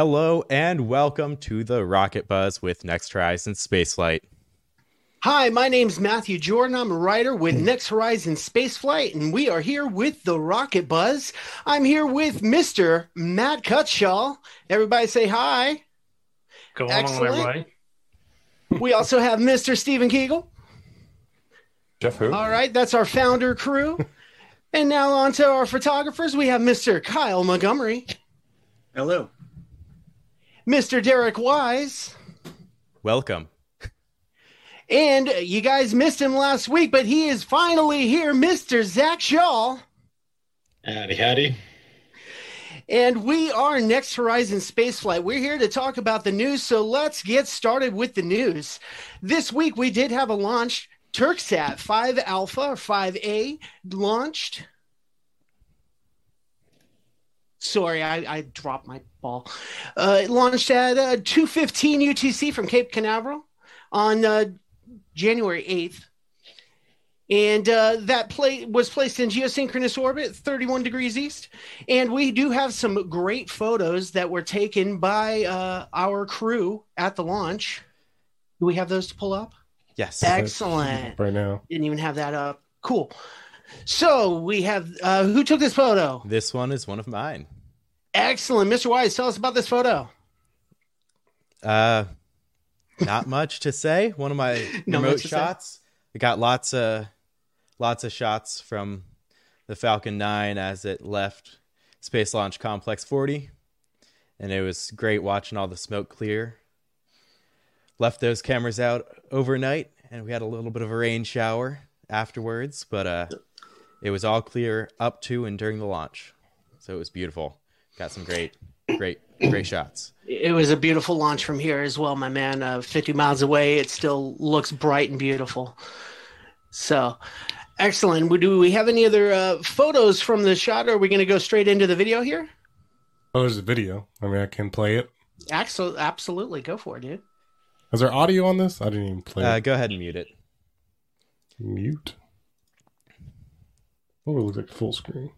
Hello and welcome to the Rocket Buzz with Next Horizon Spaceflight. Hi, my name's Matthew Jordan. I'm a writer with Next Horizon Spaceflight, and we are here with the Rocket Buzz. I'm here with Mr. Matt Cutshaw. Everybody say hi. Go on, everybody. We also have Mr. Stephen Kegel. Jeff who? All right, that's our founder crew. And now on to our photographers. We have Mr. Kyle Montgomery, Hello. Mr. Derek Wise, Welcome. and you guys missed him last week, but he is finally here, Mr. Zach Shaw. Howdy, howdy. And we are Next Horizon Spaceflight. We're here to talk about the news, so let's get started with the news. This week we did have a launch. Turksat 5 Alpha or 5A launched. Sorry, I, I dropped my ball. Uh, it launched at uh, 215 UTC from Cape Canaveral on uh, January 8th. And uh, that play was placed in geosynchronous orbit, 31 degrees east. And we do have some great photos that were taken by uh, our crew at the launch. Do we have those to pull up? Yes. Excellent. Right now. Didn't even have that up. Cool. So we have uh, who took this photo? This one is one of mine. Excellent, Mr. Wise. Tell us about this photo. Uh not much to say. One of my remote much to say. shots. I got lots of lots of shots from the Falcon 9 as it left Space Launch Complex 40. And it was great watching all the smoke clear. Left those cameras out overnight and we had a little bit of a rain shower afterwards, but uh it was all clear up to and during the launch. So it was beautiful. Got some great great great shots. It was a beautiful launch from here as well, my man. Uh, 50 miles away, it still looks bright and beautiful. So, excellent. Do we have any other uh, photos from the shot, or are we going to go straight into the video here? Oh, there's a video. I mean, I can play it. Axel, absolutely, go for it, dude. Is there audio on this? I didn't even play Uh, it. go ahead and mute it. Mute. Oh, it looks like full screen.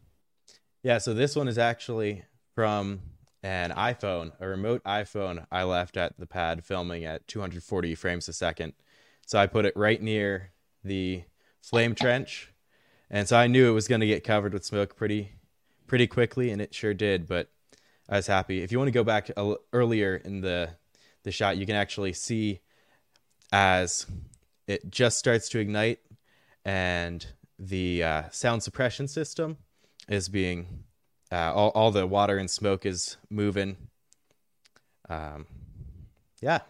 Yeah, so this one is actually from an iPhone, a remote iPhone I left at the pad filming at 240 frames a second. So I put it right near the flame trench. And so I knew it was going to get covered with smoke pretty pretty quickly and it sure did, but I was happy. If you want to go back earlier in the the shot, you can actually see as it just starts to ignite and the uh, sound suppression system is being uh, all, all the water and smoke is moving. Um yeah.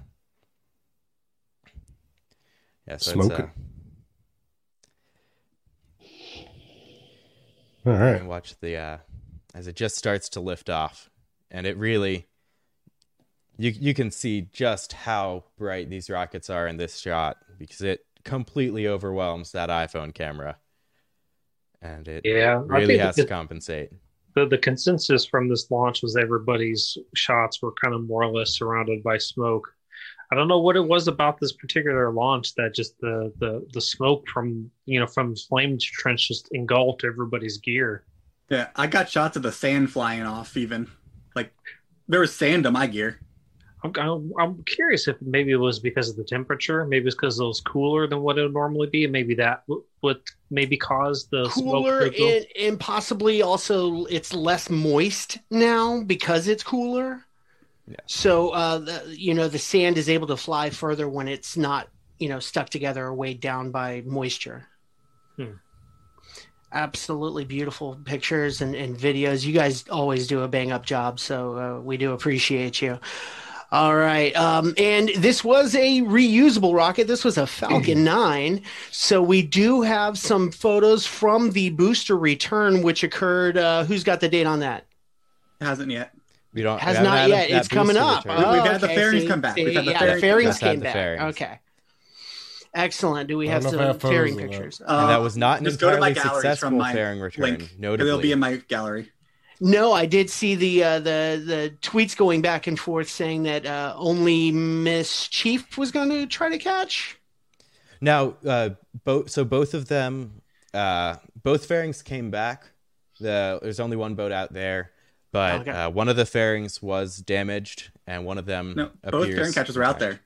Yeah so it's, uh, All right. and watch the uh as it just starts to lift off. And it really you you can see just how bright these rockets are in this shot because it completely overwhelms that iPhone camera. And it Yeah, really has to compensate the, the consensus from this launch was everybody's shots were kind of more or less surrounded by smoke. I don't know what it was about this particular launch that just the the the smoke from you know from flame trench just engulfed everybody's gear. Yeah, I got shots of the sand flying off. Even like there was sand on my gear. I'm, I'm, I'm curious if maybe it was because of the temperature. Maybe it's because it was cooler than what it would normally be, and maybe that w- would maybe cause the Cooler smoke and, and possibly also it's less moist now because it's cooler. Yeah. So, uh, the, you know, the sand is able to fly further when it's not, you know, stuck together or weighed down by moisture. Hmm. Absolutely beautiful pictures and, and videos. You guys always do a bang up job, so uh, we do appreciate you. All right. Um, and this was a reusable rocket. This was a Falcon 9. So we do have some photos from the booster return, which occurred. Uh, who's got the date on that? It hasn't yet. we don't Has haven't had yet. that It's coming up. Oh, We've had the fairings See- come back. see, We've had the yeah, fairings the come fairings back. came the back. fairings. Okay. Excellent. Do we have some know if I have fairing of that. pictures? and Uh, that was not an just go to my entirely successful from my fairing return. link. Notably, It'll be in my gallery. No, I did see the uh, the the tweets going back and forth saying that uh, only Ms. Chief was going to try to catch. Now, uh, both so both of them, uh, both fairings came back. The there's only one boat out there. but Okay. uh, one of the fairings was damaged, and one of them No, both appears fairing catchers were out there.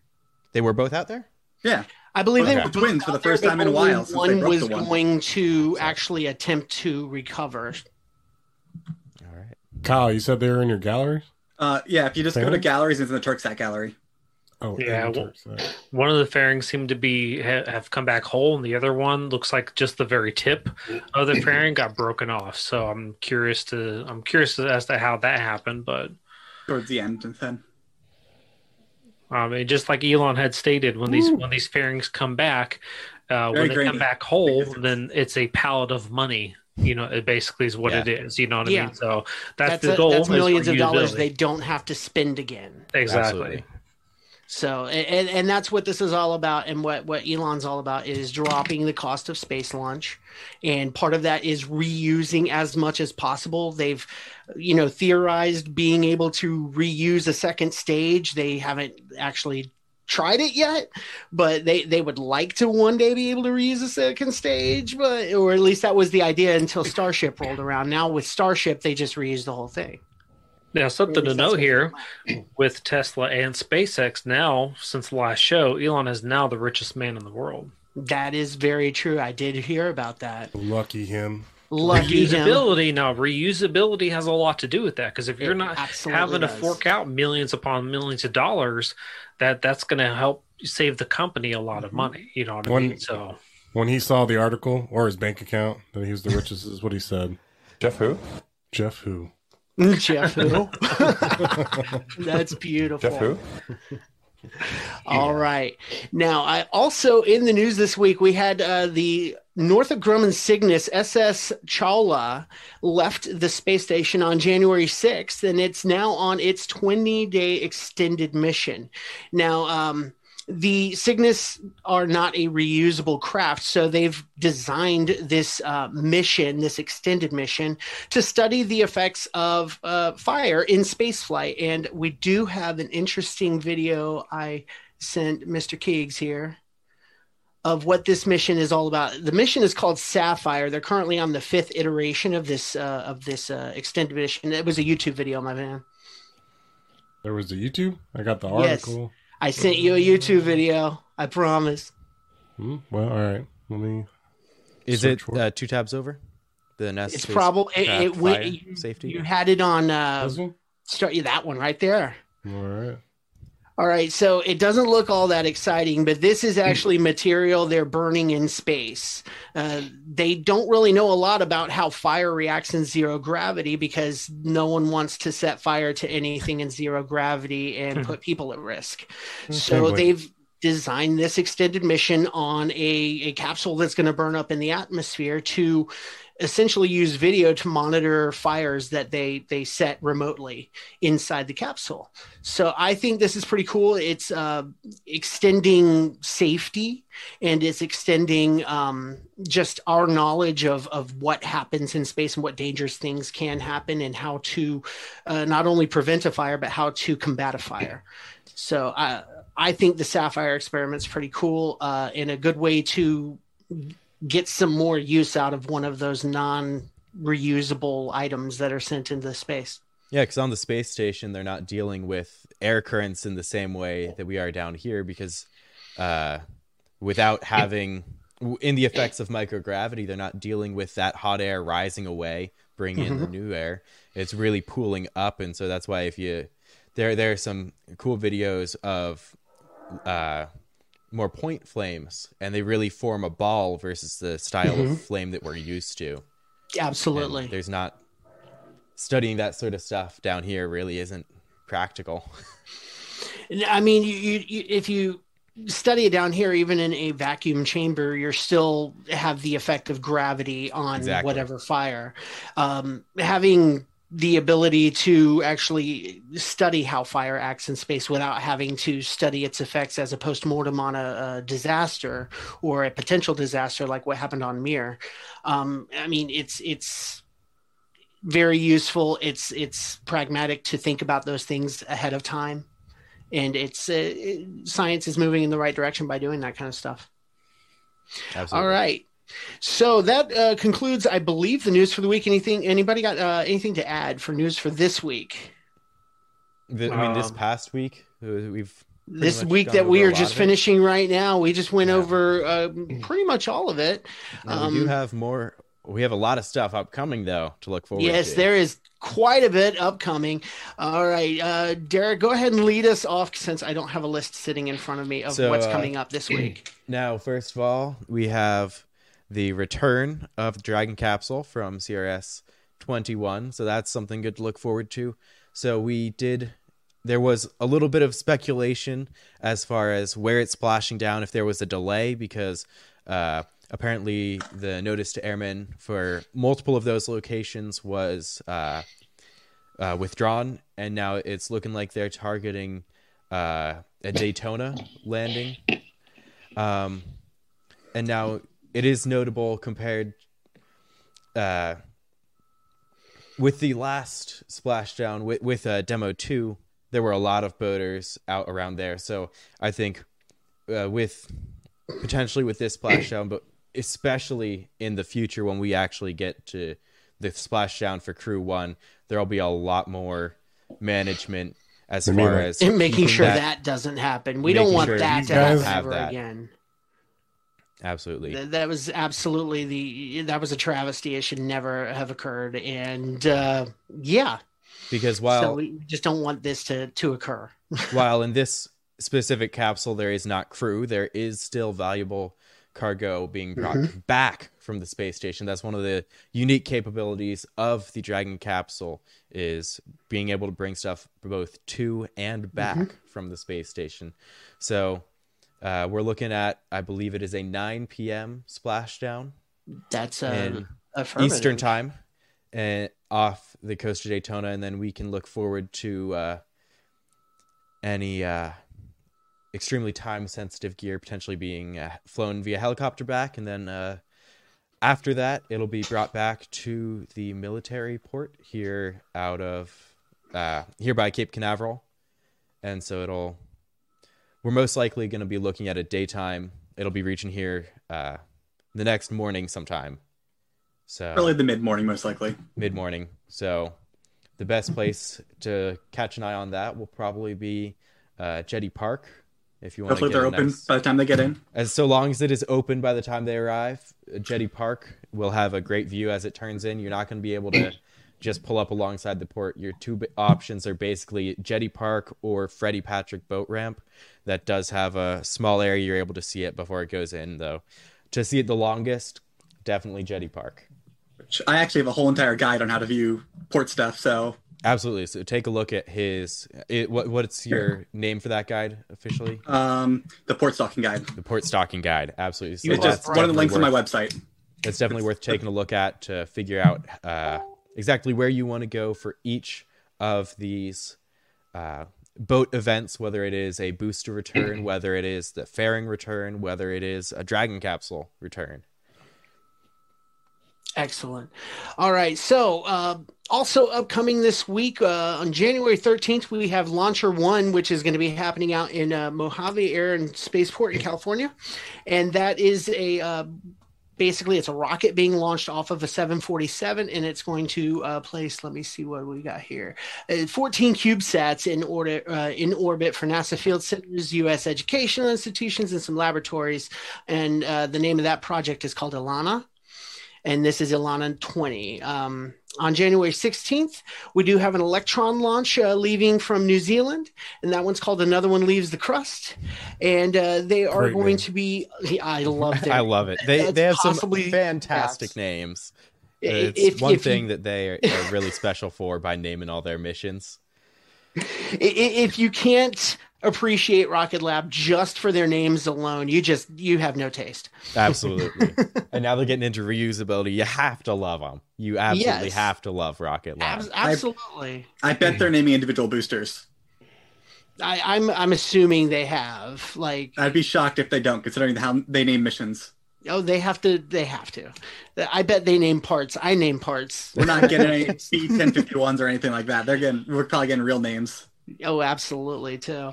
They were both out there. Yeah, I believe they were Twins for the out there, first time in a while since they one broke was the one. going to actually attempt to recover. All right. Kyle, you said they were in your gallery? uh, yeah. If you just go to galleries, it's in the Turksat gallery. Oh, Yeah, well- One of the fairings seemed to be ha- have come back whole, and the other one looks like just the very tip of the fairing got broken off. So I'm curious to I'm curious as to how that happened, but Towards the end, and then um, it, just like Elon had stated, when these when these fairings come back, uh, when they grainy. come back whole, then it's a pallet of money. You know, it basically is what Yeah. it is. You know what I mean? So that's, That's, the a- goal. that's millions of dollars they don't have to spend again. exactly. Absolutely. So, and, and that's what this is all about, and what what Elon's all about is dropping the cost of space launch, and part of that is reusing as much as possible. They've, you know, theorized being able to reuse a second stage. They haven't actually tried it yet, but they they would like to one day be able to reuse a second stage, but or at least that was the idea until Starship rolled around. Now with Starship, they just reuse the whole thing. Now, something to At least that's note here with Tesla and SpaceX now, since the last show, Elon is now the richest man in the world. That is very true. I did hear about that. lucky him. Lucky him. reusability now reusability has a lot to do with that because if you're It not absolutely having to fork out millions upon millions of dollars that that's going to help save the company a lot of Mm-hmm. money you know what i mean so When he saw the article or his bank account that he was the richest, is what he said. Jeff who? Jeff who? Jeff who? That's beautiful. Jeff who? All right. Now, I also in the news this week we had uh, the Northrop Grumman Cygnus SS Chawla left the space station on January 6th, and it's now on its 20 day extended mission. Now, um, the Cygnus are not a reusable craft, so they've designed this uh, mission, this extended mission, to study the effects of uh, fire in spaceflight. And we do have an interesting video I sent Mr. Keegs here of what this mission is all about. The mission is called Saffire. They're currently on the fifth iteration of this uh, of this uh, extended mission. It was a YouTube video, my man. There was a YouTube. I got the article. Yes. article. I sent you a YouTube video. I promise. Hmm, well, all right. Let me. Is it uh, two tabs over? The nest. It's probably it, spacecraft it, went- you, safety. you had it on uh, start you that one right there. All right. All right, so it doesn't look all that exciting, but this is hmm. actually material they're burning in space. Uh, they don't really know a lot about how fire reacts in zero gravity because no one wants to set fire to anything in zero gravity and hmm. put people at risk. Hmm. So they've designed this extended mission on a, a capsule that's going to burn up in the atmosphere to essentially use video to monitor fires that they they set remotely inside the capsule. So I think this is pretty cool. It's uh, extending safety and it's extending um, just our knowledge of, of what happens in space and what dangerous things can happen and how to uh, not only prevent a fire, but how to combat a fire. So I, I think the Saffire experiment's pretty cool uh, and a good way to get some more use out of one of those non reusable items that are sent into space. Yeah, because on the space station, they're not dealing with air currents in the same way that we are down here because uh, without having, in the effects of microgravity, they're not dealing with that hot air rising away, bringing in the new air. It's really pooling up. And so that's why if you, there, there are some cool videos of uh, more point flames and they really form a ball versus the style of flame that we're used to. And Absolutely. there's not studying that sort of stuff down here really isn't practical. I mean, you, you, you, if you study it down here, even in a vacuum chamber, you're still have the effect of gravity on Exactly. whatever fire. Um, having the ability to actually study how fire acts in space without having to study its effects as a post-mortem on a, a disaster or a potential disaster like what happened on Mir. Um, I mean, it's it's very useful. It's it's pragmatic to think about those things ahead of time, and it's uh, it- science is moving in the right direction by doing that kind of stuff. Absolutely. All right. So that uh, concludes, I believe, the news for the week. Anything? Anybody got uh, anything to add for news for this week? The- I mean, this Um, past week uh, we've This week that we are just finishing right now, we just went Yeah. over uh, pretty much all of it. Now, we do um, have more. We have a lot of stuff upcoming though to look forward Yes, to. there is quite a bit upcoming. All right, uh, Derek, go ahead and lead us off since I don't have a list sitting in front of me of So, what's uh, coming up this week. Now, first of all, we have the return of Dragon Capsule from CRS 21. So that's something good to look forward to. So we did. There was a little bit of speculation as far as where it's splashing down, if there was a delay, because uh, apparently the notice to airmen for multiple of those locations was uh, uh, withdrawn, and now it's looking like they're targeting uh, a Daytona landing. Um, and now it is notable compared uh, with the last splashdown with with uh, demo two. There were a lot of boaters out around there, so I think uh, with potentially with this splashdown, but especially in the future when we actually get to the splashdown for Crew One, there will be a lot more management as I mean, far as And making sure that- that, doesn't happen. We don't want sure that to happen ever that. again. Absolutely. Th- That was absolutely the that was a travesty. It should never have occurred. And uh, yeah, because while so we just don't want this to to occur. while in this specific capsule there is not crew, there is still valuable cargo being brought Mm-hmm. back from the space station. That's one of the unique capabilities of the Dragon capsule is being able to bring stuff both to and back Mm-hmm. from the space station. So uh, we're looking at, I believe it is a 9 p.m. splashdown That's uh. Eastern time and off the coast of Daytona, and then we can look forward to uh, any uh, extremely time sensitive gear potentially being uh, flown via helicopter back, and then uh, after that, it'll be brought back to the military port here out of uh, here by Cape Canaveral, and so it'll. We're most likely going to be looking at a daytime. It'll be reaching here uh, the next morning sometime. So Early the mid morning, most likely. mid morning. So the best place to catch an eye on that will probably be uh, Jetty Park. If you want to Hopefully get they're open nice- by the time they get in. as so long as it is open by the time they arrive, Jetty Park will have a great view as it turns in. You're not going to be able to just pull up alongside the port. Your two b- options are basically Jetty Park or Freddie Patrick Boat Ramp. That does have a small area you're able to see it before it goes in, though. To see it the longest, definitely Jetty Park. I actually have a whole entire guide on how to view port stuff. So Absolutely. So take a look at his. It, what what's your name for that guide officially? um, the port stalking guide. The port stocking guide. Absolutely. So It's just one of the links on my website. That's definitely worth taking a look at to figure out uh, exactly where you want to go for each of these uh, boat events, whether it is a booster return, whether it is the fairing return, whether it is a dragon capsule return. Excellent. All right. So, uh, also upcoming this week uh, on January 13th, we have Launcher One, which is going to be happening out in uh, Mojave Air and Spaceport in California, and that is a uh, basically it's a rocket being launched off of a 747, and it's going to uh, place. Let me see what we got here: uh, 14 CubeSats in order uh, in orbit for NASA field centers, U.S. educational institutions, and some laboratories. And uh, the name of that project is called ELaNa and this is ELaNa 20. Um, on January 16th, we do have an Electron launch uh, leaving from New Zealand, and that one's called Another One Leaves the Crust. And uh, they are Great going name. to be, I love it. I love it. They That's they have some fantastic yes. names. It's if- one if you- thing that they are, are really special for by naming all their missions. If you can't appreciate Rocket Lab just for their names alone, you just you have no taste. Absolutely. and now they're getting into reusability. You have to love them. You absolutely Yes. have to love Rocket Lab. Abs- absolutely. I bet they're naming individual boosters. I, I'm I'm assuming they have like I'd be shocked if they don't, considering how they name missions. oh they have to they have to. I bet they name parts. I name parts. We're not getting any B1051s or anything like that. They're getting, we're probably getting real names. Oh, absolutely too.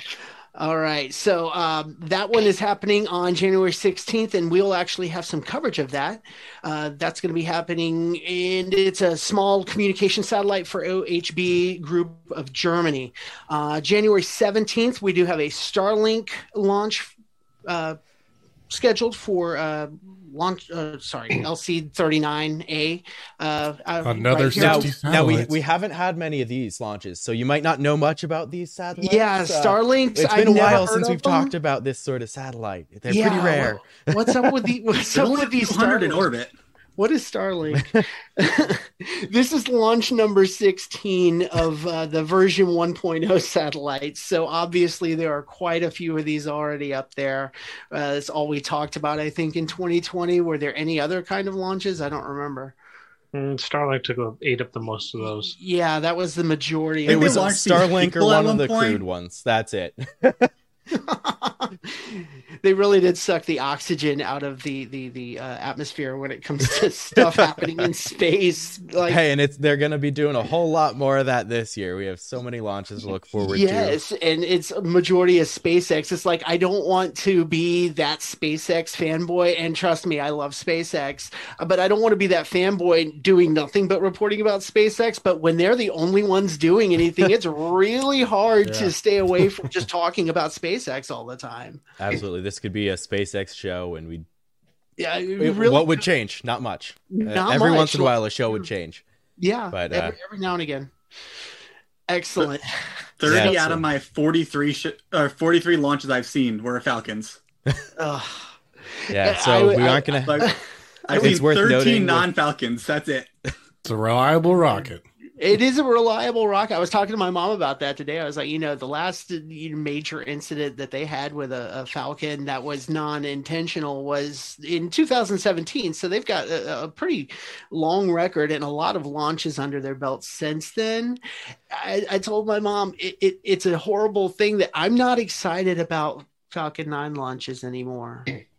All right. So um, that one is happening on January 16th, and we'll actually have some coverage of that. Uh, that's going to be happening, and it's a small communication satellite for OHB Group of Germany. Uh, January 17th, we do have a Starlink launch uh, scheduled for uh, launch. Uh, sorry, LC 39A. Uh, uh, Another right here. Now, now we, we haven't had many of these launches, so you might not know much about these satellites. Yeah, Uh, Starlinks. It's I've been a while since we've them. talked about this sort of satellite. They're Yeah, pretty rare. What's up with the What's up with these 200 in orbit. What is Starlink? this is launch number 16 of uh, the version 1.0 satellites. So obviously, there are quite a few of these already up there. Uh, that's all we talked about, I think, in 2020. Were there any other kind of launches? I don't remember. Mm, Starlink took up, ate up the most of those. Yeah, that was the majority. It of was Starlink or people one of the point? crude ones. That's it. they really did suck the oxygen out of the the the uh, atmosphere when it comes to stuff happening in space. Like hey, and it's they're gonna be doing a whole lot more of that this year. We have so many launches to look forward to. yes, and it's a majority of SpaceX. It's like I don't want to be that SpaceX fanboy, and trust me, I love SpaceX, but I don't want to be that fanboy doing nothing but reporting about SpaceX. But when they're the only ones doing anything, it's really hard Yeah. to stay away from just talking about SpaceX all the time. Absolutely, this could be a SpaceX show, and we Yeah, it it- really, what would change? Not much. Uh, every much. once in a while, a show would change. yeah, but, every, uh, every now and again. Excellent. 30 Yeah, out so- of my 43 sh- or 43 launches I've seen were Falcons. Yeah, so I- we aren't gonna. Like, I've It's seen worth 13 noting non-Falcons. That's it. It's a reliable rocket. It is a reliable rocket. I was talking to my mom about that today. I was like, you know, the last major incident that they had with a, a Falcon that was non-intentional was in 2017. So they've got a, a pretty long record and a lot of launches under their belt since then. I, I told my mom it, it, it's a horrible thing that I'm not excited about Falcon 9 launches anymore.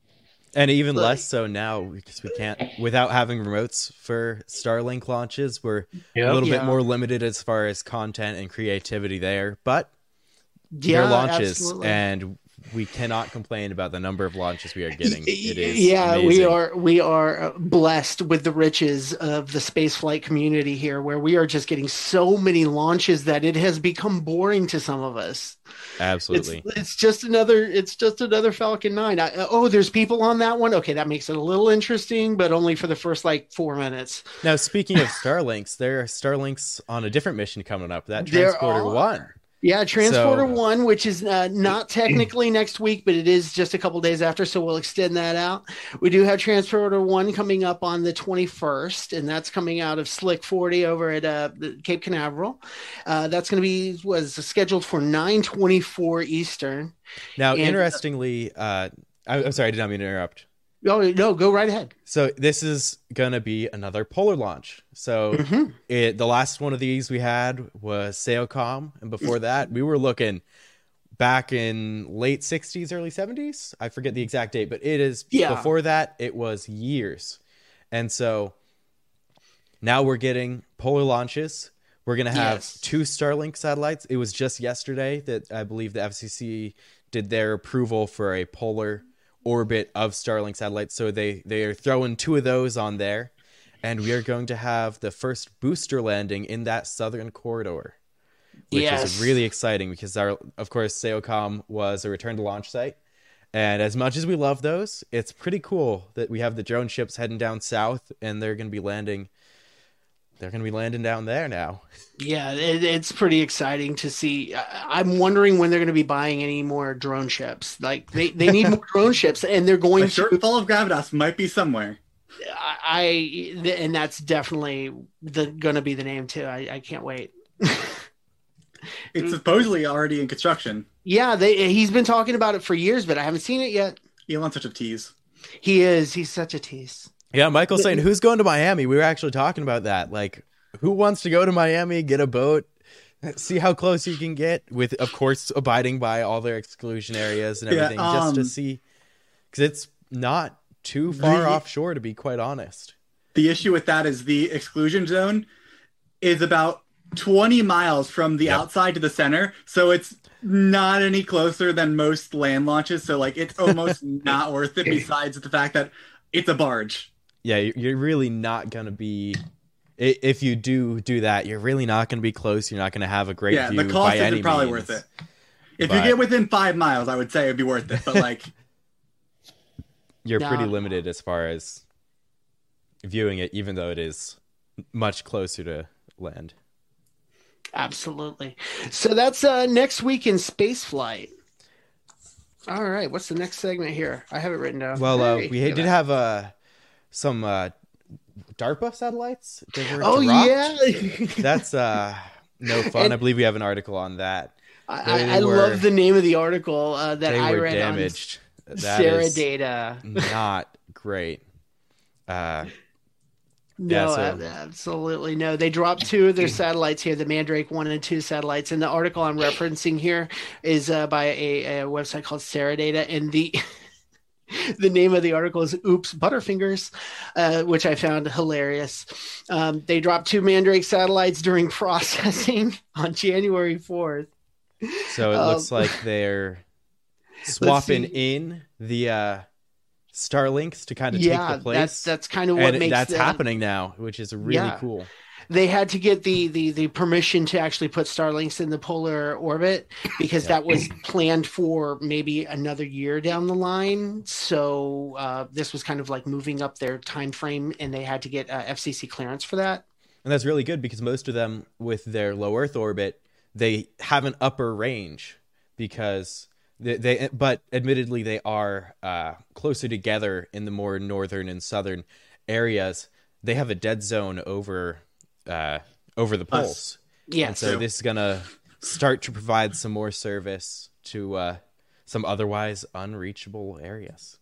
And even Like- less so now because we can't, without having remotes for Starlink launches, we're Yeah. a little Yeah. bit more limited as far as content and creativity there. But Yeah, they're launches, absolutely. and we cannot complain about the number of launches we are getting. It is yeah we are we are uh, blessed with the riches of the space flight community here where we are just getting so many launches that it has become boring to some of us absolutely. it's, it's just another it's just another falcon 9 I, oh there's people on that one okay that makes it a little interesting but only for the first like four minutes Now, speaking of Starlinks, there are Starlinks on a different mission coming up. That Transporter. One. Yeah, Transporter So- One, which is uh, not technically next week, but it is just a couple days after, so we'll extend that out. We do have Transporter One coming up on the 21st, and that's coming out of Slick 40 over at uh, Cape Canaveral. Uh, that's going to be was scheduled for 9:24 Eastern. Now, And- interestingly, uh, I, I'm sorry, I did not mean to interrupt. Oh no, go right ahead. So this is gonna be another polar launch. So Mhm. it the last one of these we had was SAOCOM, and before that we were looking back in late 60s, early 70s. I forget the exact date, but it is Yeah. before that it was years. And so now we're getting polar launches. We're gonna have Yes. two Starlink satellites. It was just yesterday that I believe the FCC did their approval for a polar orbit of Starlink satellites. So they they are throwing two of those on there, and we are going to have the first booster landing in that southern corridor, which Yes. is really exciting because our of course SAOCOM was a return to launch site. And as much as we love those, it's pretty cool that we have the drone ships heading down south and they're going to be landing they're going to be landing down there now. Yeah, it, it's pretty exciting to see. I, I'm wondering when they're going to be buying any more drone ships. Like they, they need more drone ships, and they're A going to shortfall of gravitas might be somewhere. I, I and that's definitely the going to be the name too. I, I can't wait. It's supposedly already in construction. yeah, they he's been talking about it for years, but I haven't seen it yet. Elon's such a tease. He is. He's such a tease. Yeah, Michael's saying who's going to Miami? We were actually talking about that. Like who wants to go to Miami, get a boat, see how close you can get with of course abiding by all their exclusion areas and Yeah, everything just to um, see cuz it's not too far The- offshore to be quite honest. The issue with that is the exclusion zone is about 20 miles from the Yep. outside to the center, so it's not any closer than most land launches. So like it's almost not worth it. Besides the fact that it's a barge. Yeah, you- you're really not gonna be. If you do do that, you're really not gonna be close. You're not gonna have a great yeah, view Yeah, the cost by isn't any probably means. worth it. If But- you get within five miles, I would say it'd be worth it. But like, You're pretty limited as far as viewing it, even though it is much closer to land. Absolutely. So that's uh, next week in space flight. All right. What's the next segment here? I have it written down. Well, uh, we did that. have uh, some uh, DARPA satellites. Oh yeah. That's uh, no fun. And- I believe we have an article on that. I, I, were- love the name of the article uh, that I read damaged. on That Sarah is Data. not great. Uh, No, Yeah, so- absolutely no. They dropped two of their satellites here, the Mandrake one and two satellites. And the article I'm referencing here is uh, by a, a website called Sarah Data, and the the name of the article is "Oops Butterfingers," uh, which I found hilarious. Um, they dropped two Mandrake satellites during processing on January 4th. so it Um, looks like they're swapping in the uh, Starlinks to kind of Yeah, take the place. that's that's kind of what and makes that's happening now, which is really Yeah. cool. They had to get the the the permission to actually put Starlinks in the polar orbit because that was planned for maybe another year down the line. So uh, this was kind of like moving up their time frame, and they had to get uh, FCC clearance for that. And that's really good because most of them with their low Earth orbit, they have an upper range because they, they but admittedly they are uh, closer together in the more northern and southern areas. They have a dead zone over uh, over the poles. Yeah. And Yes, so this is gonna start to provide some more service to uh, some otherwise unreachable areas.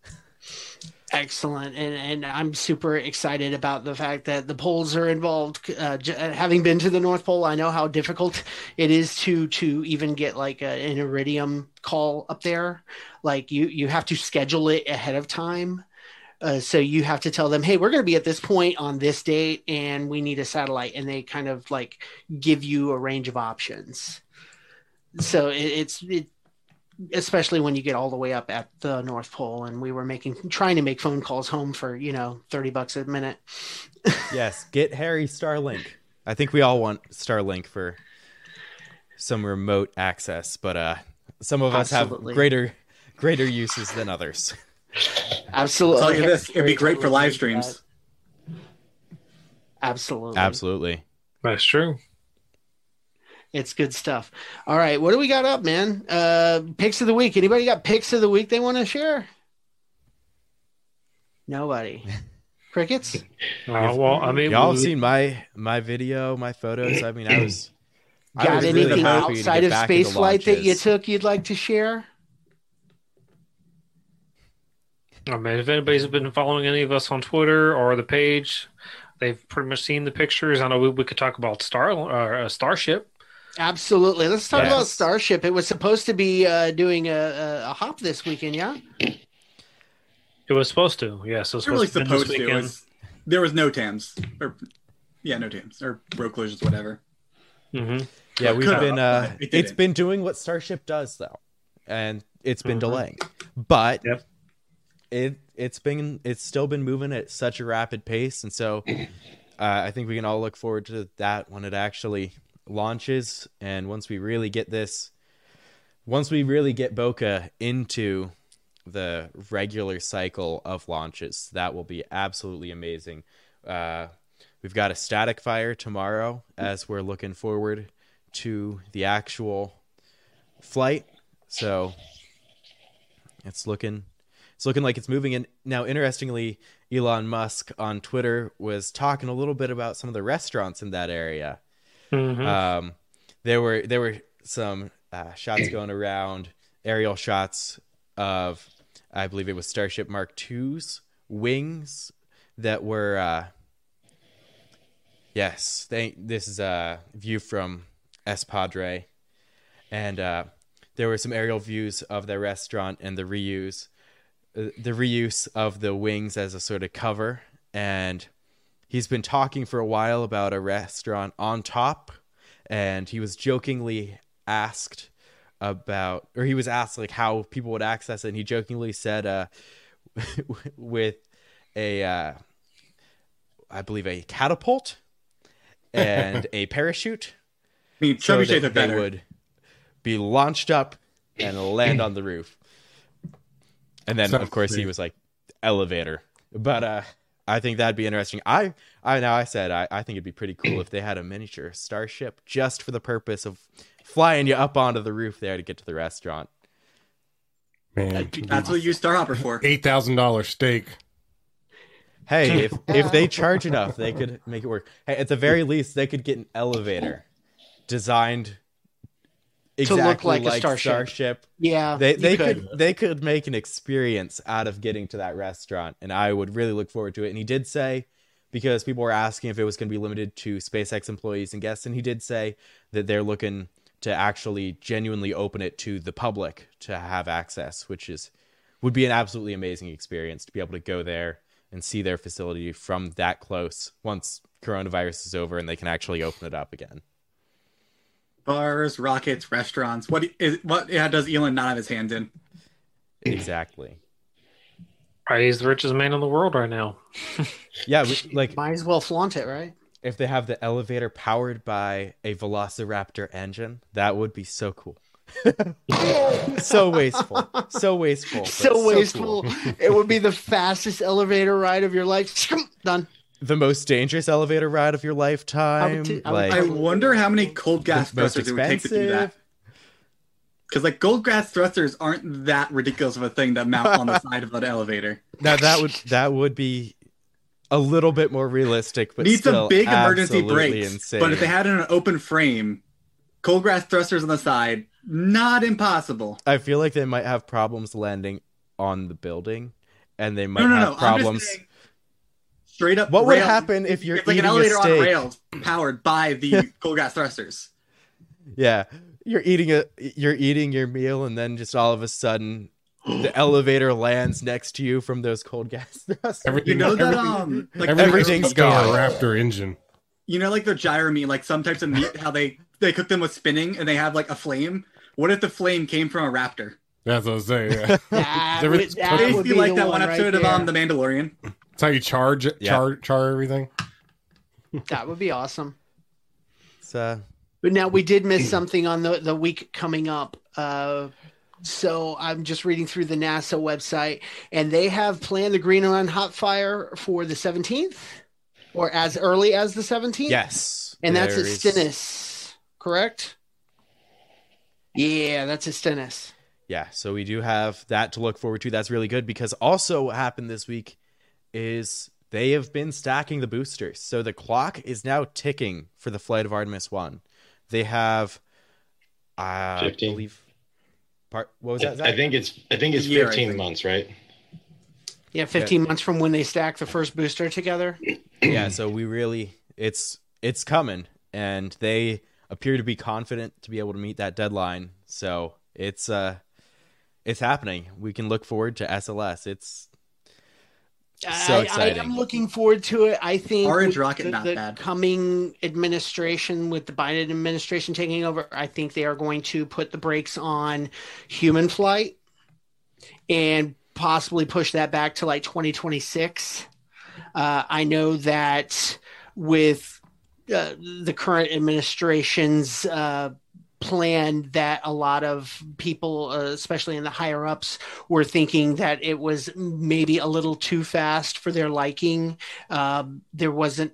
excellent, and and I'm super excited about the fact that the poles are involved. Uh, j- having been to the North Pole, I know how difficult it is to to even get like a, an iridium call up there. Like you you have to schedule it ahead of time. Uh, so you have to tell them, hey, we're going to be at this point on this date, and we need a satellite, and they kind of like give you a range of options. So it, it's it, especially when you get all the way up at the North Pole, and we were making trying to make phone calls home for you know thirty bucks a minute. yes, get Harry Starlink. I think we all want Starlink for some remote access, but uh, some of us Absolutely. have greater greater uses than others. Absolutely, I'll tell you this, it'd be great for live streams. Absolutely, Absolutely. That's true. It's good stuff. All right, what do we got up, man? Uh picks of the week. Anybody got picks of the week they want to share? Nobody. Crickets? Uh, well, I mean, Y'all we- seen my my video, my photos. I mean, I was. I Got was anything really happy outside of space into flight that you took you'd like to share? I mean, if anybody's been following any of us on Twitter or the page, they've pretty much seen the pictures. I know we, we could talk about Star uh, Starship. Absolutely. Let's talk about Starship. It was supposed to be uh, doing a, a, a hop this weekend, yeah? It was supposed to, yes. it was It really supposed to be supposed to. It was, there was no TAMs. Or, yeah, no TAMs. Or road closures, whatever. Mhm. Yeah, we've been. Uh, but it has been doing what Starship does, though, and it's been Mhm. delaying. But Yep. It it's been it's still been moving at such a rapid pace, and so uh, I think we can all look forward to that when it actually launches, and once we really get this, once we really get Boca into the regular cycle of launches, that will be absolutely amazing. Uh, we've got a static fire tomorrow as we're looking forward to the actual flight. So it's looking it's looking like it's moving in now interestingly Elon Musk on Twitter was talking a little bit about some of the restaurants in that area. Mhm. Um, there were there were some uh, shots going around, aerial shots of, I believe it was Starship Mark II's wings that were. Uh, yes, they. This is a view from Espadre, and uh, there were some aerial views of the restaurant and the reuse, the reuse of the wings as a sort of cover, and he's been talking for a while about a restaurant on top and he was jokingly asked about, or he was asked like how people would access it, and he jokingly said, uh, with a, uh, I believe a catapult and a parachute, I mean, so that they better. would be launched up and land on the roof. And then, Sounds of course, he was like elevator. But uh, I think that'd be interesting. I, I now I said I, I think it'd be pretty cool if they had a miniature starship just for the purpose of flying you up onto the roof there to get to the restaurant. Man, That's what you use Starhopper for. eight thousand dollar steak. Hey, if if they charge enough, they could make it work. Hey, at the very least, they could get an elevator designed exactly look like like, a starship. starship Yeah, they they could. they could make an experience out of getting to that restaurant and i would really look forward to it and he did say because people were asking if it was going to be limited to spacex employees and guests and he did say that they're looking to actually genuinely open it to the public to have access which is would be an absolutely amazing experience to be able to go there and see their facility from that close once coronavirus is over and they can actually open it up again Bars, rockets, restaurants. What is what yeah, does Elon not have his hands in? exactly Right, he's the richest man in the world right now. yeah we, like might as well flaunt it, right? if they have the elevator powered by a velociraptor engine that would be so cool so wasteful so wasteful but So wasteful. cool. it would be the fastest elevator ride of your life. Done. The most dangerous elevator ride of your lifetime t- I would like I wonder how many cold gas thrusters it would take to do that. Because like gold gas thrusters aren't that ridiculous of a thing to mount on the side of an elevator. now that would that would be a little bit more realistic but Needs still some big emergency brakes. But if they had an open frame, cold gas thrusters on the side, not impossible. i feel like they might have problems landing on the building and they might no, no, have no. Problems straight up. what would happen if you're It's like an eating a elevator on rails powered by the cold gas thrusters. Yeah, you're eating a you're eating your meal, and then just all of a sudden, the elevator lands next to you from those cold gas thrusters. Everything, You know that um like everything's got a gone. Raptor engine. you know like the gyro meat, like some types of meat, how they they cook them with spinning and they have like a flame. What if the flame came from a raptor? That's what I was saying. Yeah. That There would, that would be like that one right episode of there. um, The Mandalorian. That's how you charge it, Yeah. char char everything. That would be awesome. So, uh, But now we did miss something on the, the week coming up. Uh, so I'm just reading through the NASA website, and they have planned the Green Run Hot Fire for the 17th, or as early as the 17th. yes, and that's at there is- Stennis, correct? Yeah, that's at Stennis. Yeah, so we do have that to look forward to. That's really good because also what happened this week is they have been stacking the boosters. So the clock is now ticking for the flight of Artemis 1. They have I 15. believe part what was that? I Zach? think it's I think it's Year, 15 think. months, right? Yeah, 15 months from when they stack the first booster together. yeah so we really it's it's coming and they appear to be confident to be able to meet that deadline so it's uh it's happening we can look forward to sls it's So I, I, am looking forward to it. I think Orange rocket, the, not the bad. coming administration with the Biden administration taking over, I think they are going to put the brakes on human flight and possibly push that back to like 2026. Uh, I know that with uh, the current administration's uh, plan that a lot of people, uh, especially in the higher ups, were thinking that it was maybe a little too fast for their liking. Um, there wasn't.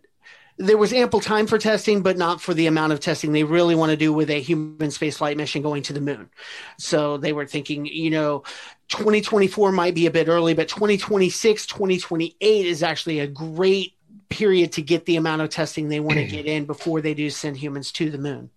There was ample time for testing, but not for the amount of testing they really want to do with a human spaceflight mission going to the moon. So they were thinking, you know, 2024 might be a bit early, but 2026, 2028 is actually a great period to get the amount of testing they want to get in before they do send humans to the moon.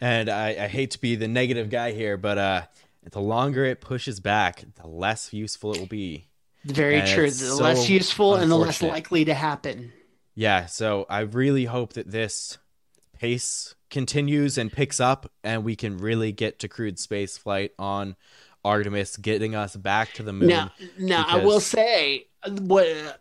And I, I hate to be the negative guy here but uh the longer it pushes back the less useful it will be Very And true. The so less useful and the less likely to happen. yeah so i really hope that this pace continues and picks up and we can really get to crewed space flight on Artemis getting us back to the moon. Now, now I will say what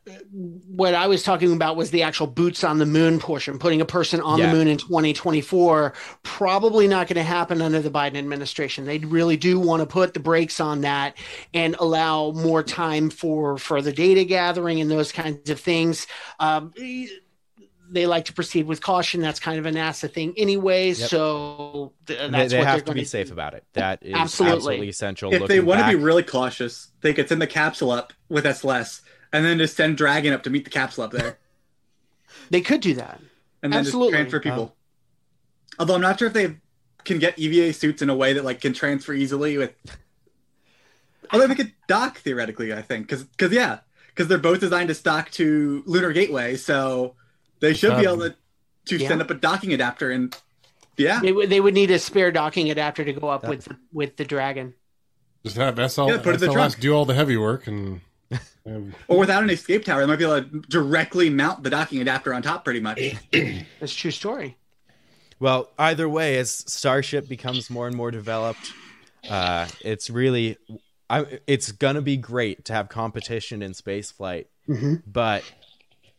what I was talking about was the actual boots on the moon portion, putting a person on Yeah. the moon in 2024. Probably not going to happen under the Biden administration. They really do want to put the brakes on that and allow more time for further data gathering and those kinds of things. Um, they like to proceed with caution. That's kind of a NASA thing, anyway. Yep. So th- that's they, they what have they're to going be safe about it. That is Absolutely. absolutely, essential. If they Looking want to be really cautious, they could send the capsule up with SLS and then just send Dragon up to meet the capsule up there They could do that. and then Absolutely. just transfer uh-huh. people. Although I'm not sure if they can get EVA suits in a way that like can transfer easily with. Although they could dock theoretically, I think, because because yeah, because they're both designed to stock to Lunar Gateway, so they should be Um, able to to yeah. send up a docking adapter and yeah, They would they would need a spare docking adapter to go up That- with with the Dragon. Just have SL, Yeah, put it in the SLS trunk. do all the heavy work and. and or without an escape tower, they might be able to directly mount the docking adapter on top, pretty much. That's a true story. Well, either way, as Starship becomes more and more developed, uh, it's really, I, it's gonna be great to have competition in space flight, Mhm. but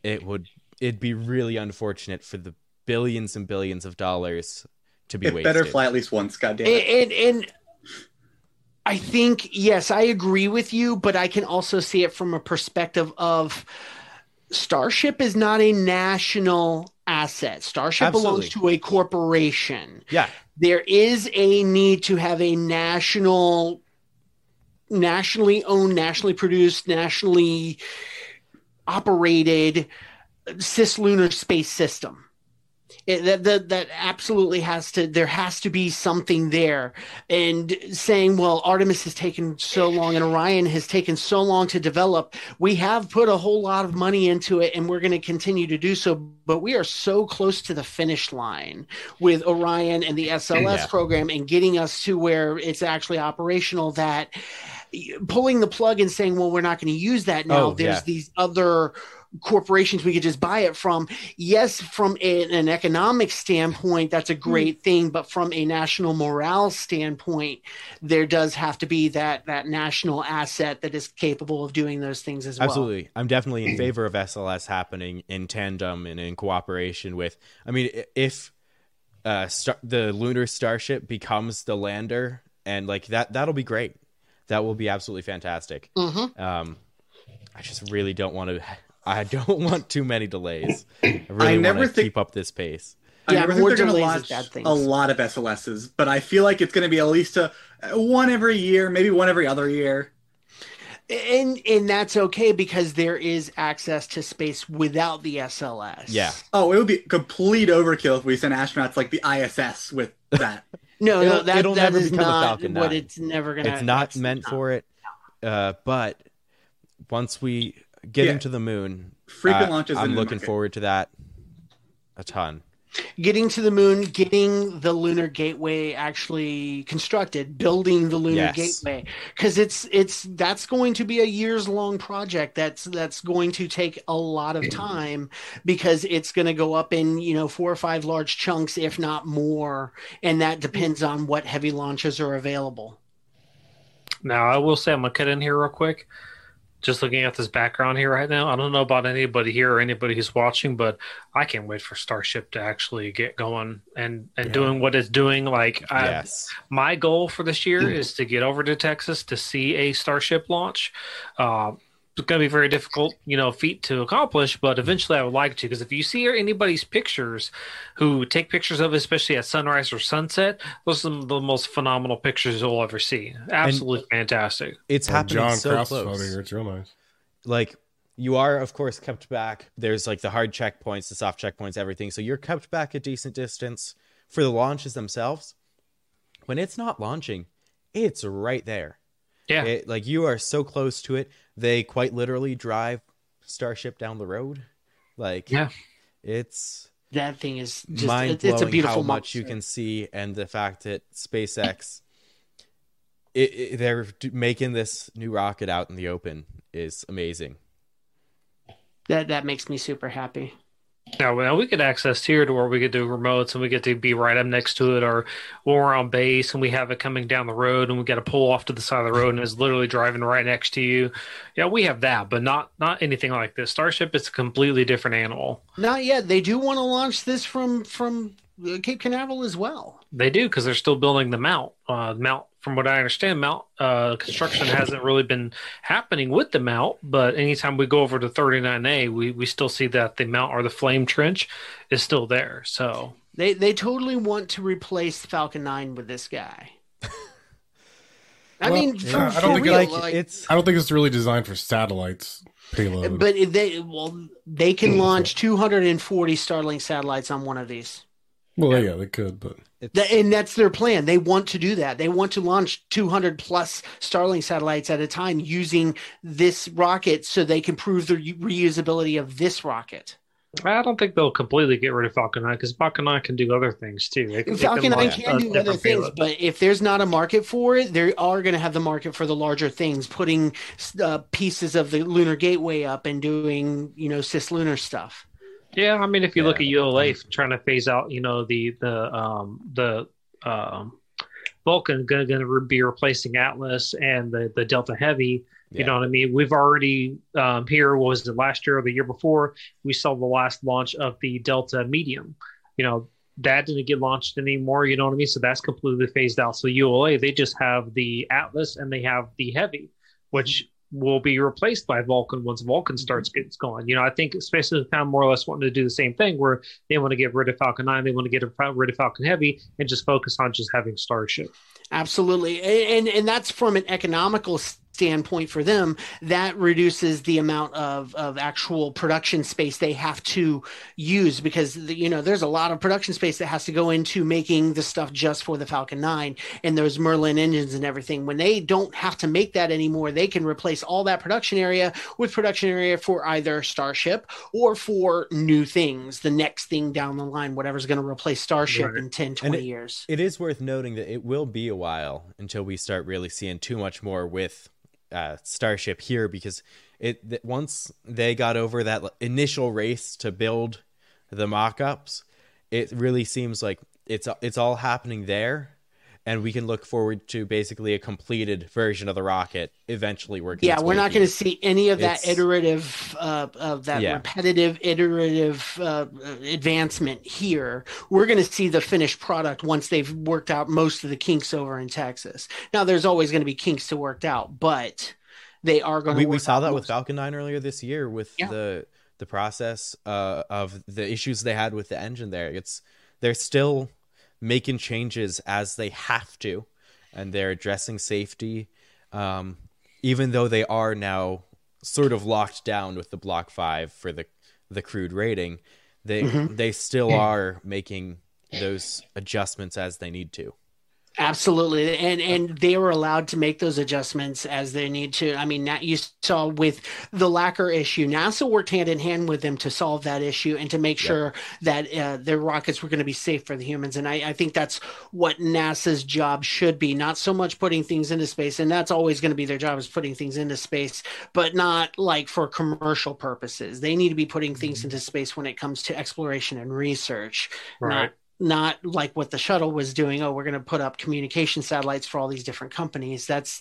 it would, it'd be really unfortunate for the billions and billions of dollars to be It wasted. better fly at least once, goddamn it. And, and and I think yes, I agree with you, but I can also see it from a perspective of Starship is not a national asset. Starship belongs to a corporation. Yeah, there is a need to have a national nationally owned nationally produced nationally operated cislunar space system it, that, that that absolutely has to there has to be something there and saying well artemis has taken so long and orion has taken so long to develop we have put a whole lot of money into it and we're going to continue to do so but we are so close to the finish line with orion and the sls Yeah. program and getting us to where it's actually operational that pulling the plug and saying well we're not going to use that now Oh, there's yeah. these other corporations we could just buy it from yes from a, an economic standpoint that's a Hmm. great thing but from a national morale standpoint there does have to be that that national asset that is capable of doing those things as well absolutely. I'm definitely in favor of SLS happening in tandem and in cooperation with. I mean, if uh, star- the lunar starship becomes the lander, and like that, that'll be great. That will be absolutely fantastic. Mhm. Um, I just really don't want to. I don't want too many delays. I I really never want to think- keep up this pace. I Yeah, never think they're going to launch a lot of SLSs, but I feel like it's going to be at least a one every year, maybe one every other year. and and that's okay because there is access to space without the SLS Yeah. Oh, it would be complete overkill if we sent astronauts like the ISS with that. no It'll- no that, it'll that never is become a not Falcon what it's never gonna It's not meant not- for it. Uh, but once we get Yeah. into the moon, Frequent uh, launches. I'm looking forward to that a ton. getting to the moon, getting the lunar gateway actually constructed, building the lunar Yes. gateway because it's it's that's going to be a years long project. That's that's going to take a lot of time because it's going to go up in you know four or five large chunks, if not more, and that depends on what heavy launches are available. Now, I will say, I'm going to cut in here real quick. Just looking at this background here right now, I don't know about anybody here or anybody who's watching, but I can't wait for Starship to actually get going and, and Yeah. doing what it's doing. Like, I, my goal for this year is to get over to Texas to see a Starship launch. It's going to be very difficult, you know, feat to accomplish, but eventually I would like to because if you see anybody's pictures who take pictures of, it, especially at sunrise or sunset, those are some of the most phenomenal pictures you'll ever see. Absolutely fantastic. It's happening John so Krause's close. here. It's real nice. like you are of course kept back there's like the hard checkpoints the soft checkpoints everything so you're kept back a decent distance for the launches themselves when it's not launching it's right there Yeah. It- like you are so close to it they quite literally drive starship down the road like Yeah. it's That thing is just mind it, it's a beautiful how much you can see and the fact that SpaceX it, it, they're making this new rocket out in the open is amazing. That that makes me super happy. Now, well, we get access here to where we could do remotes and we get to be right up next to it, or when we're on base and we have it coming down the road and we got to pull off to the side of the road and it's literally driving right next to you. Yeah, we have that, but not not anything like this. Starship is a completely different animal. Not yet. They do want to launch this from from uh, Cape Canaveral as well. They do because they're still building the mount. Uh, mount, from what I understand, mount uh, construction hasn't really been happening with the mount. But anytime we go over to 39A, we we still see that the mount or the flame trench is still there. So They they totally want to replace Falcon 9 with this guy. I Well, mean, yeah, for, I don't think real, like, like, it's I don't think it's really designed for satellites payload. but they well they can launch 240 Starlink satellites on one of these. well, yeah, they could, but Th- And that's their plan. They want to do that. They want to launch 200 plus Starlink satellites at a time using this rocket so they can prove the re- reusability of this rocket. I don't think they'll completely get rid of Falcon 9 because Falcon 9 can do other things too. They, they Falcon 9 launch can do other different things, payload. but if there's not a market for it, they are going to have the market for the larger things, putting uh, pieces of the lunar gateway up and doing, you know, cislunar stuff. Yeah, I mean, if you look at Yeah. ULA trying to phase out, you know, the the um the um Vulcan going to be replacing Atlas and the the Delta Heavy. You Yeah. know what I mean? We've already um here what was it last year or the year before? We saw the last launch of the Delta Medium. You know that didn't get launched anymore. You know what I mean? So that's completely phased out. So ULA they just have the Atlas and they have the Heavy, which will be replaced by Vulcan once Vulcan mm-hmm. starts gets going. You know, I think Space kind of more or less wanting to do the same thing where they want to get rid of Falcon 9, they want to get rid of Falcon Heavy and just focus on just having Starship. Absolutely. And, and and that's from an economical standpoint for them that reduces the amount of of actual production space they have to use because the, you know there's a lot of production space that has to go into making the stuff just for the Falcon 9 and those Merlin engines and everything when they don't have to make that anymore they can replace all that production area with production area for either Starship or for new things the next thing down the line whatever's going to replace Starship Right. in 10 20 it- years It is worth noting that it will be a while until we start really seeing too much more with uh, Starship here because it th- once they got over that initial race to build the mock-ups, it really seems like it's it's all happening there, and we can look forward to basically a completed version of the rocket eventually working. yeah we're not going to see any of that It's- iterative uh, of that Yeah. repetitive iterative uh, advancement here we're going to see the finished product once they've worked out most of the kinks over in texas now there's always going to be kinks to work out but they are going to we, we saw that with Falcon 9 earlier this year with Yeah. the the process uh, of the issues they had with the engine there. It's they're still making changes as they have to, and they're addressing safety, um, even though they are now sort of locked down with the Block Five for the the crude rating. They Mhm. they still are making those adjustments as they need to. Absolutely, and and they were allowed to make those adjustments as they need to. I mean, that you saw with the lacquer issue, NASA worked hand in hand with them to solve that issue and to make Yeah. sure that uh, their rockets were going to be safe for the humans. And I, I think that's what NASA's job should be. Not so much putting things into space, and that's always going to be their job is putting things into space, but not like for commercial purposes. They need to be putting things into space when it comes to exploration and research not not like what the shuttle was doing oh we're going to put up communication satellites for all these different companies that's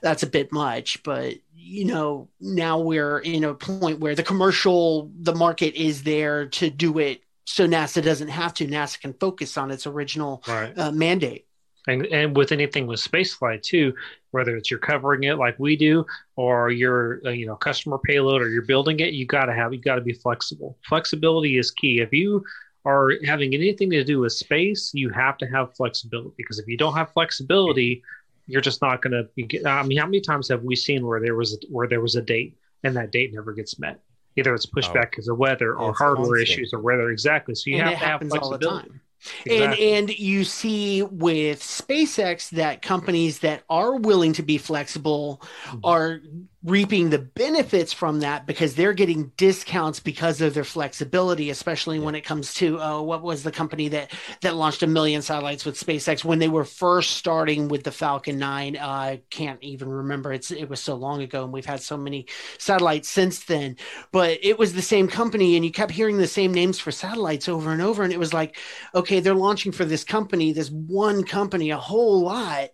that's a bit much but you know now we're in a point where the commercial the market is there to do it so nasa doesn't have to nasa can focus on its original Right. uh, mandate and and with anything with spaceflight too, whether it's you're covering it like we do, or you're uh, you know customer payload, or you're building it, you got to have you got to be flexible. Flexibility is key. If you are having anything to do with space, you have to have flexibility because if you don't have flexibility, you're just not going to. I mean, how many times have we seen where there was a, where there was a date and that date never gets met? Either it's pushed Oh. back because of weather or It's hardware constant. issues or weather. Exactly. So you and have to have happens all the flexibility. time Exactly. And and you see with SpaceX that companies that are willing to be flexible Mhm. are reaping the benefits from that because they're getting discounts because of their flexibility especially when it comes to uh, what was the company that that launched a million satellites with SpaceX when they were first starting with the Falcon 9 uh, I can't even remember. It's it was so long ago and we've had so many satellites since then. But it was the same company and you kept hearing the same names for satellites over and over and it was like okay they're launching for this company this one company a whole lot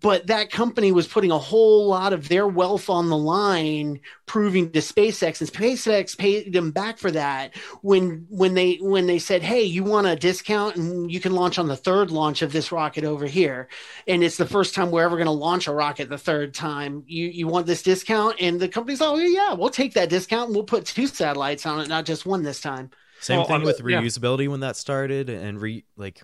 but that company was putting a whole lot of their wealth on the line proving to SpaceX and SpaceX paid them back for that when when they when they said hey you want a discount and you can launch on the third launch of this rocket over here. And it's the first time we're ever going to launch a rocket the third time. You you want this discount? And the company's like, oh yeah we'll take that discount and we'll put two satellites on it not just one this time. Same Well, thing with the- yeah. reusability when that started, and re like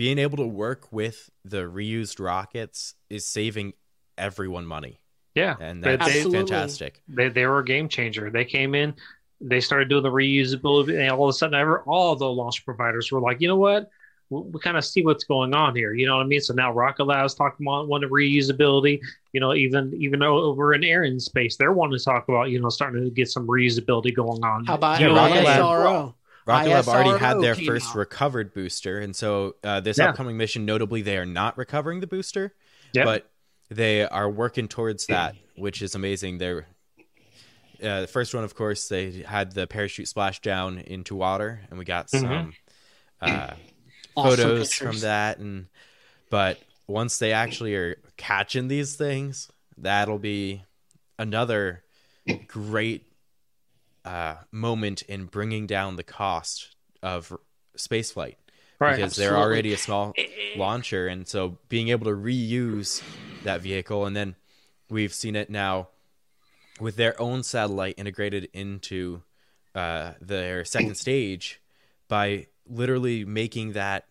being able to work with the reused rockets is saving everyone money, Yeah, and that's they- fantastic. they they were a game changer. They came in, they started doing the reusability, and all of a sudden, ever all the launch providers were like, you know what, we, we kind of see what's going on here. You know what I mean? So now Rocket Lab's talking about one of reusability. You know, even even over in Arianespace, they're wanting to talk about you know starting to get some reusability going on. how about Yeah, Rocket Lab- ISRO Rocket Lab already had their first out. recovered booster, and so uh, this Yeah. upcoming mission, notably, they are not recovering the booster, Yeah. but they are working towards that, which is amazing. They're uh, the first one, of course, they had the parachute splash down into water, and we got Mhm. some uh, Awesome photos from that. And but once they actually are catching these things, that'll be another great uh, moment in bringing down the cost of spaceflight right? because they're already a small launcher, and so being able to reuse that vehicle, and then we've seen it now with their own satellite integrated into uh, their second stage by literally making that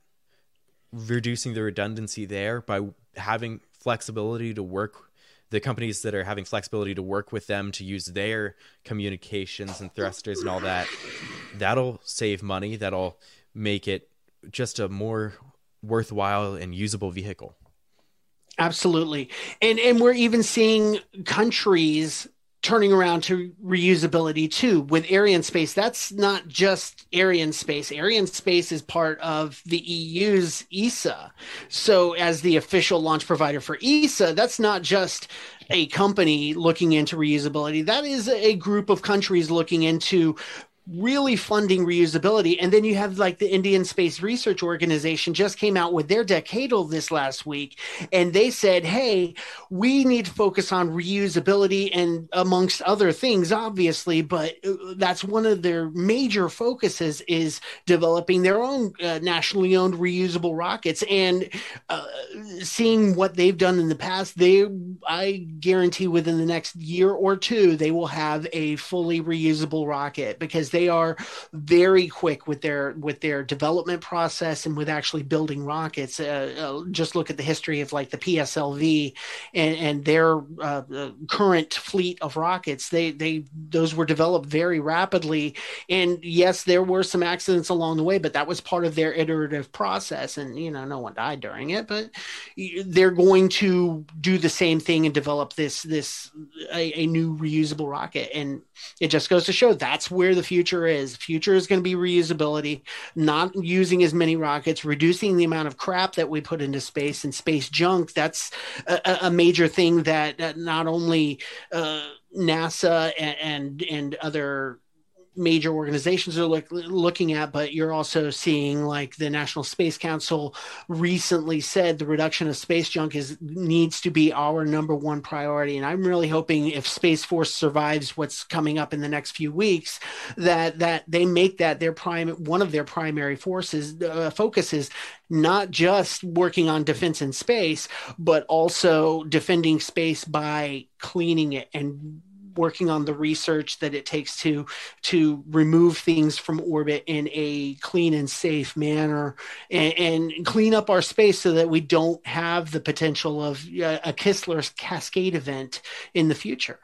reducing the redundancy there by having flexibility to work the companies that are having flexibility to work with them to use their communications and thrusters and all that that'll save money that'll make it just a more worthwhile and usable vehicle Absolutely. And and we're even seeing countries turning around to reusability too with Arianespace. That's not just Arianespace. Arian space is part of the EU's ESA. So as the official launch provider for ESA, that's not just a company looking into reusability. That is a group of countries looking into really funding reusability. And then you have like the Indian Space Research Organization just came out with their decadal this last week. And they said, hey, we need to focus on reusability and amongst other things, obviously, but uh, that's one of their major focuses is developing their own uh, nationally owned reusable rockets and uh, seeing what they've done in the past. They, I guarantee within the next year or two, they will have a fully reusable rocket because they are very quick with their with their development process and with actually building rockets. Uh, uh, just look at the history of like the PSLV and, and their uh, uh, current fleet of rockets. They they those were developed very rapidly, and yes, there were some accidents along the way, but that was part of their iterative process. And you know, no one died during it, but they're going to do the same thing and develop this this a, a new reusable rocket and it just goes to show that's where the future is. Future is going to be reusability not using as many rockets reducing the amount of crap that we put into space and space junk. That's a, a- major thing that, that not only uh, nasa and, and and other major organizations are look, looking at, but you're also seeing like the National Space Council recently said the reduction of space junk is needs to be our number one priority. And I'm really hoping if Space Force survives what's coming up in the next few weeks, that that they make that their prime one of their primary forces uh, focuses not just working on defense in space, but also defending space by cleaning it and working on the research that it takes to to remove things from orbit in a clean and safe manner and, and clean up our space so that we don't have the potential of uh, a Kessler's cascade event in the future.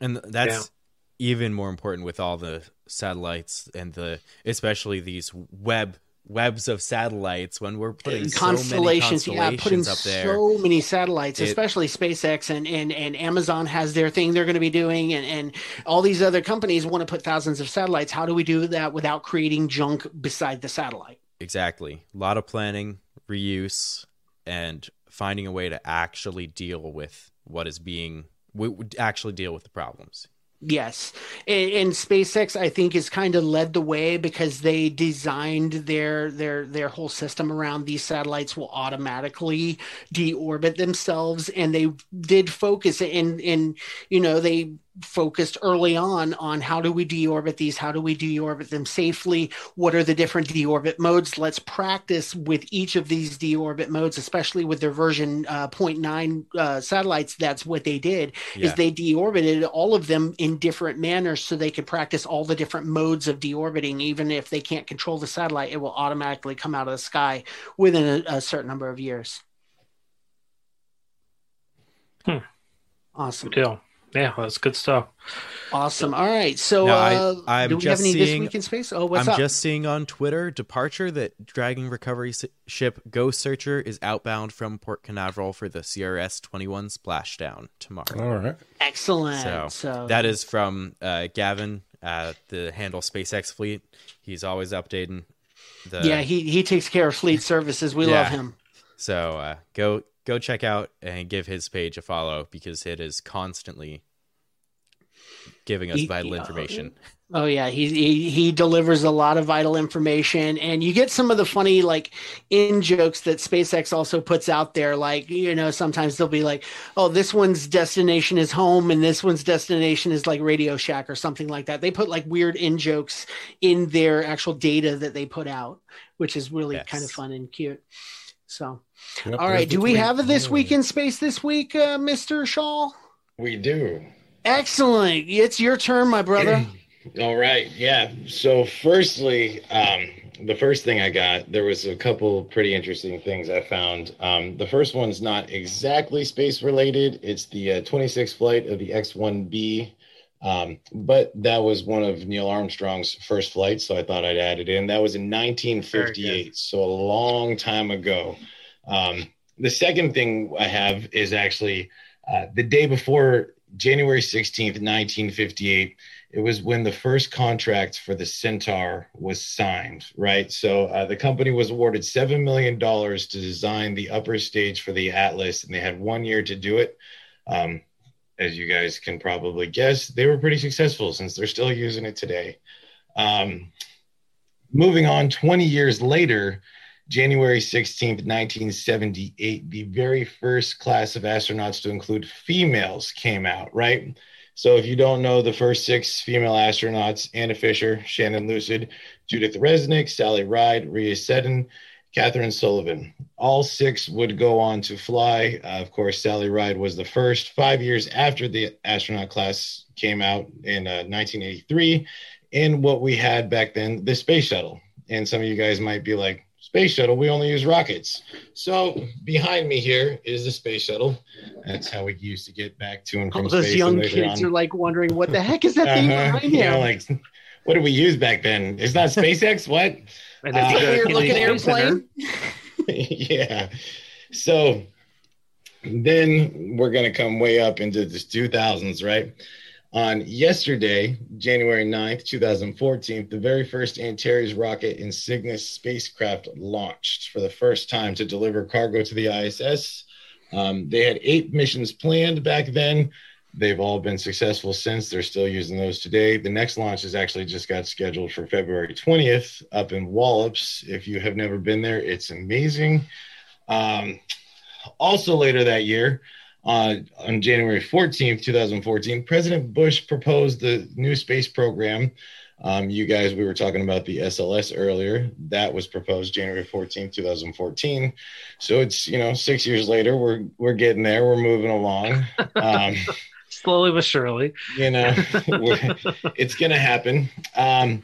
and th- that's even more important with all the satellites and the especially these web webs of satellites when we're putting so many constellations, yeah, putting up there. so many satellites, It- especially SpaceX and, and and Amazon has their thing they're going to be doing, and and all these other companies want to put thousands of satellites. How do we do that without creating junk beside the satellite? Exactly. A lot of planning, reuse, and finding a way to actually deal with what is being, we w- actually deal with the problems. Yes, and, SpaceX I think has kind of led the way because they designed their their their whole system around these satellites will automatically deorbit themselves, and they did focus and and you know they focused early on on how do we deorbit these? How do we deorbit them safely? What are the different deorbit modes? Let's practice with each of these deorbit modes especially with their version uh, 0.9 uh, satellites. That's what they did is Yeah. they deorbited all of them in different manners so they could practice all the different modes of deorbiting. Even if they can't control the satellite it will automatically come out of the sky within a, a certain number of years. Hmm. awesome. Good deal. Yeah, that's good stuff. awesome all right so Now, I- uh, I'm do we have just any this week in space oh what's I'm up just seeing on Twitter departure that Dragon Recovery ship GO Searcher is outbound from Port Canaveral for the CRS 21 splashdown tomorrow. All right. excellent So, so, That is from uh, Gavin at the Handle SpaceX fleet. He's always updating the yeah he, he takes care of fleet services we Yeah. love him So uh, go go check out and give his page a follow because it is constantly giving us He- vital information. Oh yeah, he, he he delivers a lot of vital information, and you get some of the funny like in jokes that SpaceX also puts out there. Like you know, sometimes they'll be like, "Oh, this one's destination is home, and this one's destination is like Radio Shack or something like that." They put like weird in jokes in their actual data that they put out, which is really Yes. kind of fun and cute. So, Yep, all there's right, the do we have a this week in space this week, uh, Mister Shaw? We do. Excellent, it's your turn, my brother. All right. Yeah. So, firstly, um, the first thing I got, there was a couple pretty interesting things I found. Um, the first one's not exactly space related. It's the uh, 26th flight of the X-1B, um, but that was one of Neil Armstrong's first flights, so I thought I'd add it in. That was in 1958, so a long time ago. Um, the second thing I have is actually uh, the day before January 16th, 1958 it was when the first contract for the Centaur was signed, right? So uh, the company was awarded $7 million to design the upper stage for the Atlas, and they had one year to do it. Um, as you guys can probably guess, they were pretty successful since they're still using it today. Um, moving on, 20 years later, January 16th, 1978, the very first class of astronauts to include females came out, right? So if you don't know, the first six female astronauts, Anna Fisher, Shannon Lucid, Judith Resnik, Sally Ride, Rhea Seddon, Kathryn Sullivan. All six would go on to fly. Uh, of course, Sally Ride was the first five years after the astronaut class came out in uh, 1983 in what we had back then, the space shuttle. And some of you guys might be like, space shuttle, we only use rockets. So behind me here is the space shuttle. That's how we used to get back to and from All those space. young kids on- are like wondering what the heck is that thing uh-huh. behind You know, like, what did we use back then? It's not SpaceX. what? And Uh, looking airplane. yeah. So then we're going to come way up into the 2000s, right? On yesterday, January 9th, 2014, the very first Antares rocket in Cygnus spacecraft launched for the first time to deliver cargo to the ISS. Um, they had eight missions planned back then. They've all been successful since. They're still using those today. The next launch has actually just got scheduled for February 20th up in Wallops. If you have never been there, it's amazing. Um, also, later that year, uh, on January 14th, 2014, President Bush proposed the new space program. Um, you guys, we were talking about the SLS earlier. That was proposed January 14th, 2014. So it's you know six years later. We're we're getting there. We're moving along. Um, Slowly but surely. you know it's gonna happen um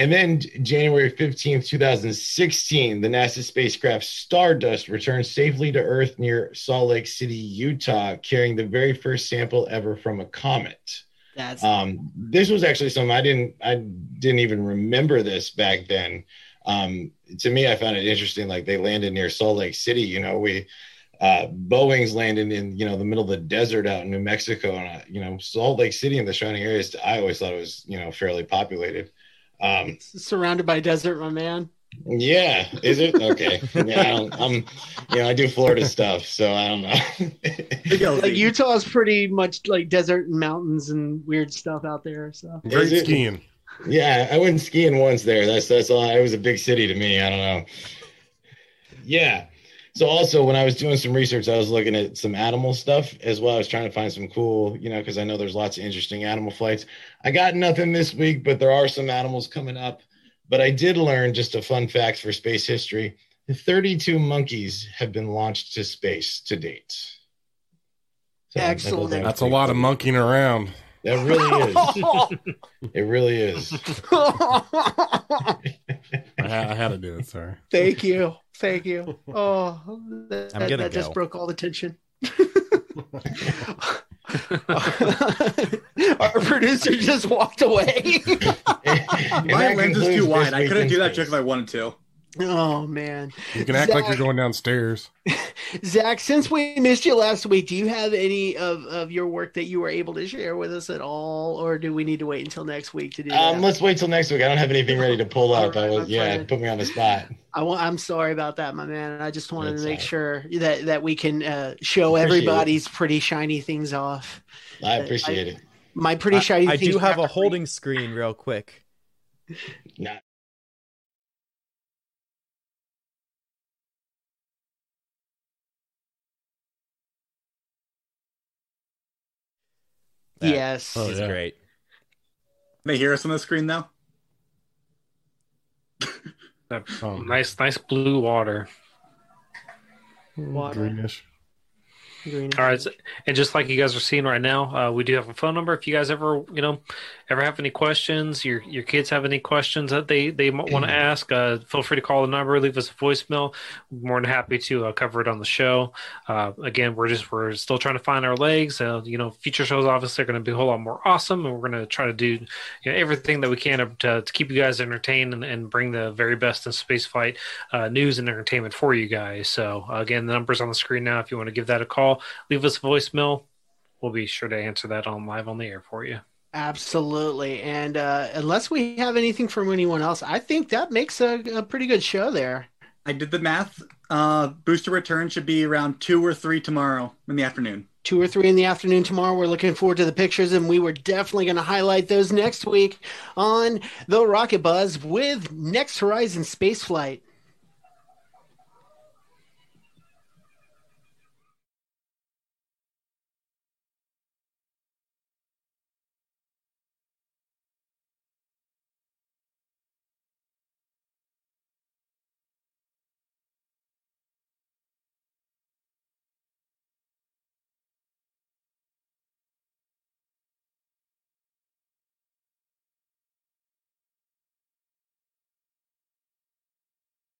and then january 15th 2016 the nasa spacecraft stardust returned safely to earth near salt lake city utah carrying the very first sample ever from a comet That's Um, this was actually something I didn't I didn't even remember this back then. Um, to me, I found it interesting. Like they landed near Salt Lake City. You know, we uh, Boeing's landing in you know the middle of the desert out in New Mexico, and uh, you know Salt Lake City and the surrounding areas. I always thought it was you know fairly populated. Um, surrounded by desert, my man. yeah, is it okay? Yeah, I don't, I'm you know I do Florida stuff, so I don't know. Like Utah is pretty much like desert and mountains and weird stuff out there. So Great Is it? skiing. Yeah, I went skiing once there. That's that's all. It was a big city to me. I don't know. Yeah. So also when I was doing some research, I was looking at some animal stuff as well. I was trying to find some cool, you know, because I know there's lots of interesting animal flights. I got nothing this week, but there are some animals coming up. But I did learn just a fun fact for space history: 32 monkeys have been launched to space to date. So Excellent. That's a lot of monkeying around. That really is. It really is. I, I had to do it, sir. Thank you. Thank you. Oh, that, I'm that just broke all the tension. Our producer just walked away. My lens is too wide. I couldn't do that joke if I wanted to. Oh man, You can act like you're going downstairs. Zach. Since we missed you last week, do you have any of, of your work that you were able to share with us at all, or do we need to wait until next week to do that? Um, let's wait till next week. I don't have anything ready to pull up. All I was, yeah, friend. put me on the spot. I want, I'm sorry about that, my man. I just wanted That's to make all right. sure that that we can uh, show Appreciate it. everybody's pretty shiny things off. I appreciate it. My pretty shiny. I, I do have a wrap- holding screen real quick. Not That Yes. Oh, is yeah. great. They hear us on the screen now. That Um, nice, nice blue water. Water. Greenish. Green. All right, so- and just like you guys are seeing right now, uh, we do have a phone number. If you guys ever, you know, ever have any questions, your your kids have any questions that they they want to ask, uh, feel free to call the number, leave us a voicemail. We're more than happy to uh, cover it on the show. Uh, again, we're just we're still trying to find our legs. Uh, you know, future shows obviously are going to be a whole lot more awesome, and we're going to try to do you know, everything that we can to, to keep you guys entertained and, and bring the very best in spaceflight uh, news and entertainment for you guys. So uh, again, the number's on the screen now. If you want to give that a call, leave us a voicemail. We'll be sure to answer that on live on the air for you. Absolutely. And uh, unless we have anything from anyone else, I think that makes a, a pretty good show there. I did the math. Uh, booster return should be around two or three tomorrow in the afternoon. Two or three in the afternoon tomorrow. We're looking forward to the pictures, and we were definitely going to highlight those next week on the Rocket Buzz with Next Horizon Spaceflight.